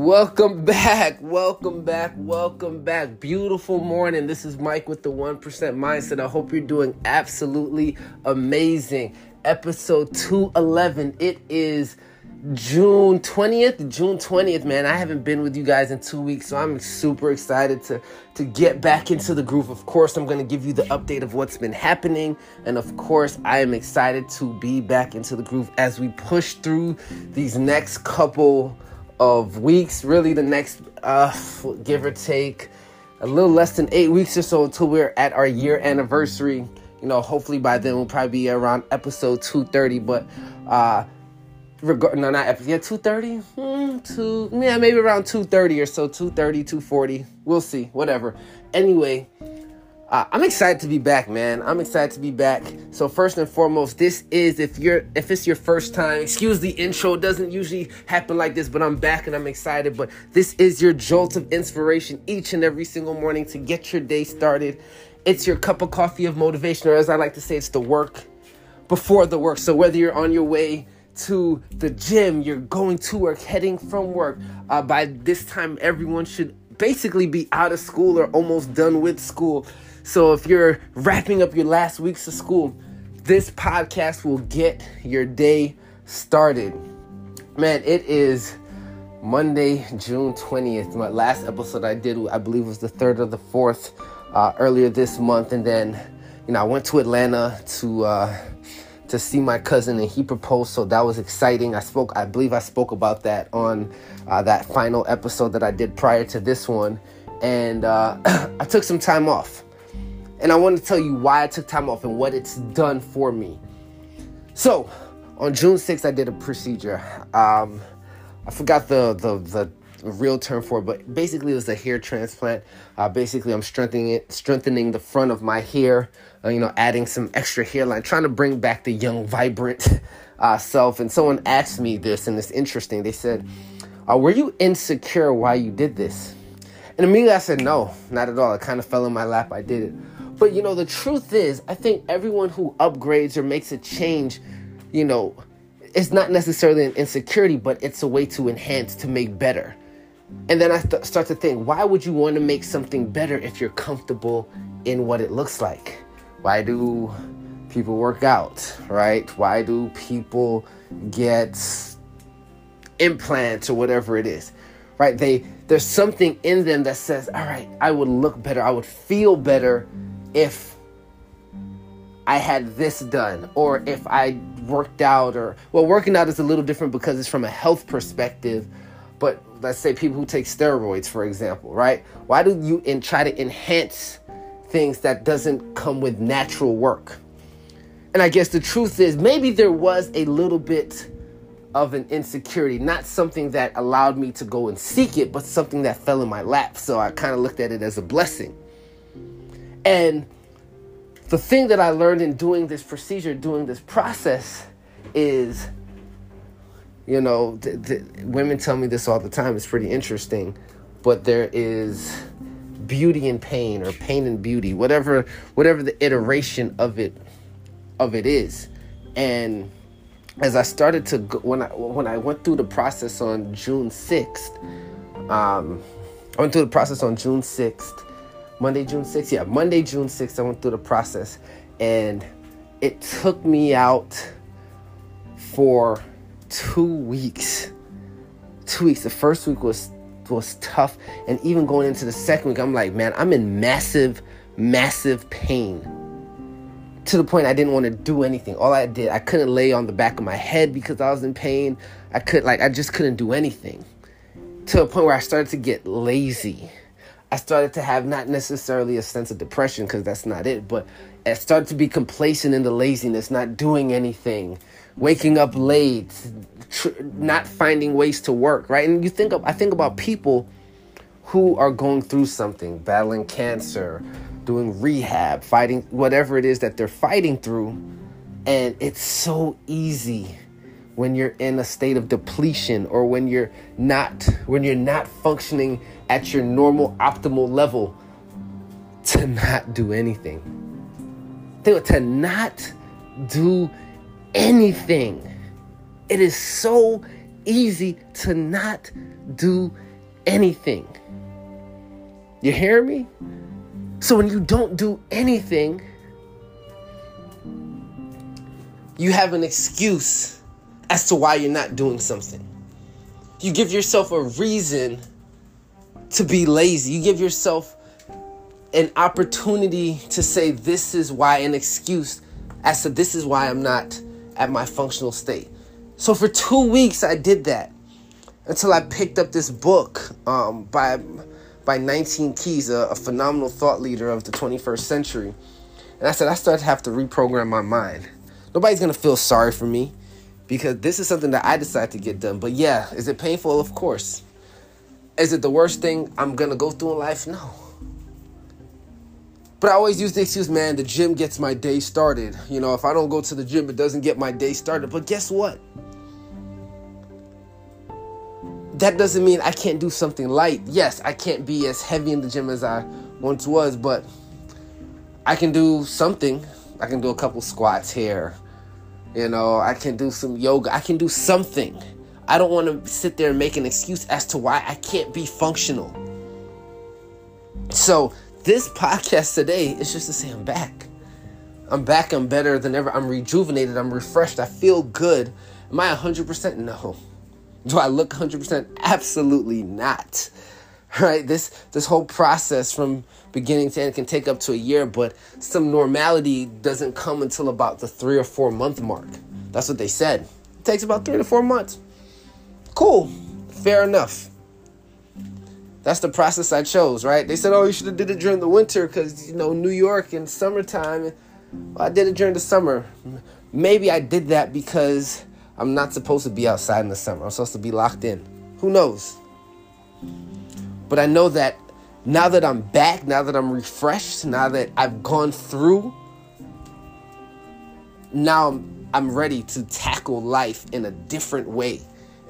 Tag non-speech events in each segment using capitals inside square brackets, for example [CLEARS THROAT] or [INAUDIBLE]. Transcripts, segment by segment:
Welcome [LAUGHS] back, welcome back, welcome back. Beautiful morning. This is Mike with the 1% Mindset. I hope you're doing absolutely amazing. Episode 211. It is June 20th. June 20th, man. I haven't been with you guys in two weeks, so I'm super excited to, to get back into the groove. Of course, I'm going to give you the update of what's been happening. And of course, I am excited to be back into the groove as we push through these next couple of weeks, really the next, uh, give or take, a little less than eight weeks or so until we're at our year anniversary. You know, hopefully by then we'll probably be around episode 230. But uh, regard no not episode yeah 230 hmm, two yeah maybe around 230 or so 230 240 we'll see whatever anyway uh, i'm excited to be back man i'm excited to be back so first and foremost this is if you're if it's your first time excuse the intro it doesn't usually happen like this but i'm back and i'm excited but this is your jolt of inspiration each and every single morning to get your day started it's your cup of coffee of motivation or as i like to say it's the work before the work so whether you're on your way to the gym, you're going to work, heading from work. Uh, by this time, everyone should basically be out of school or almost done with school. So if you're wrapping up your last weeks of school, this podcast will get your day started. Man, it is Monday, June 20th. My last episode I did, I believe, was the third or the fourth uh, earlier this month. And then, you know, I went to Atlanta to. Uh, to see my cousin and he proposed so that was exciting i spoke i believe i spoke about that on uh, that final episode that i did prior to this one and uh, [CLEARS THROAT] i took some time off and i want to tell you why i took time off and what it's done for me so on june 6th i did a procedure um, i forgot the, the, the real term for it, but basically it was a hair transplant. Uh, basically, I'm strengthening it, strengthening the front of my hair. Uh, you know, adding some extra hairline, trying to bring back the young, vibrant [LAUGHS] uh, self. And someone asked me this, and it's interesting. They said, uh, "Were you insecure why you did this?" And immediately I said, "No, not at all." It kind of fell in my lap. I did it. But you know, the truth is, I think everyone who upgrades or makes a change, you know, it's not necessarily an insecurity, but it's a way to enhance, to make better. And then I th- start to think, why would you want to make something better if you're comfortable in what it looks like? Why do people work out, right? Why do people get implants or whatever it is? Right? They there's something in them that says, "All right, I would look better. I would feel better if I had this done or if I worked out or well, working out is a little different because it's from a health perspective but let's say people who take steroids, for example, right? Why do you try to enhance things that doesn't come with natural work? And I guess the truth is maybe there was a little bit of an insecurity, not something that allowed me to go and seek it, but something that fell in my lap. So I kind of looked at it as a blessing. And the thing that I learned in doing this procedure, doing this process, is you know, th- th- women tell me this all the time. It's pretty interesting, but there is beauty in pain or pain and beauty, whatever whatever the iteration of it of it is. And as I started to go, when I when I went through the process on June 6th, um, I went through the process on June 6th, Monday, June 6th. Yeah, Monday, June 6th, I went through the process and it took me out for two weeks. Two weeks. The first week was was tough, and even going into the second week, I'm like, man, I'm in massive, massive pain. To the point I didn't want to do anything. All I did, I couldn't lay on the back of my head because I was in pain. I could like I just couldn't do anything. To a point where I started to get lazy. I started to have not necessarily a sense of depression because that's not it, but I started to be complacent in the laziness, not doing anything, waking up late, tr- not finding ways to work, right? And you think of, I think about people who are going through something, battling cancer, doing rehab, fighting whatever it is that they're fighting through, and it's so easy when you're in a state of depletion or when you're not when you're not functioning at your normal optimal level to not do anything. To not do anything. It is so easy to not do anything. You hear me? So when you don't do anything, you have an excuse as to why you're not doing something. You give yourself a reason to be lazy. You give yourself an opportunity to say, This is why, an excuse as to this is why I'm not at my functional state. So for two weeks, I did that until I picked up this book um, by by 19 Keys, a, a phenomenal thought leader of the 21st century. And I said, I started to have to reprogram my mind. Nobody's gonna feel sorry for me because this is something that I decided to get done. But yeah, is it painful? Of course. Is it the worst thing I'm gonna go through in life? No. But I always use the excuse, man, the gym gets my day started. You know, if I don't go to the gym, it doesn't get my day started. But guess what? That doesn't mean I can't do something light. Yes, I can't be as heavy in the gym as I once was, but I can do something. I can do a couple squats here. You know, I can do some yoga. I can do something. I don't want to sit there and make an excuse as to why I can't be functional. So, this podcast today is just to say I'm back. I'm back. I'm better than ever. I'm rejuvenated. I'm refreshed. I feel good. Am I 100%? No. Do I look 100%? Absolutely not. Right? This this whole process from beginning to end can take up to a year, but some normality doesn't come until about the 3 or 4 month mark. That's what they said. It takes about 3 to 4 months. Cool. Fair enough that's the process I chose, right? They said, "Oh, you should have did it during the winter because you know New York in summertime." Well, I did it during the summer. Maybe I did that because I'm not supposed to be outside in the summer. I'm supposed to be locked in. Who knows? But I know that now that I'm back, now that I'm refreshed, now that I've gone through, now I'm, I'm ready to tackle life in a different way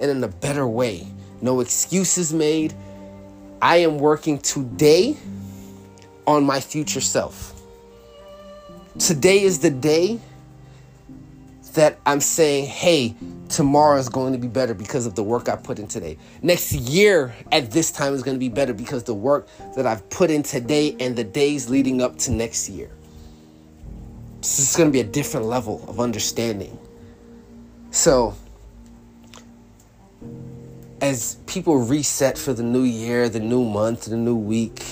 and in a better way. No excuses made I am working today on my future self. Today is the day that I'm saying, hey, tomorrow is going to be better because of the work I put in today. Next year at this time is going to be better because the work that I've put in today and the days leading up to next year. This is going to be a different level of understanding. So, as people reset for the new year, the new month, the new week,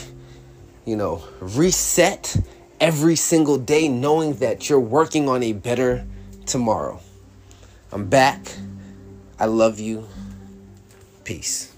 you know, reset every single day knowing that you're working on a better tomorrow. I'm back. I love you. Peace.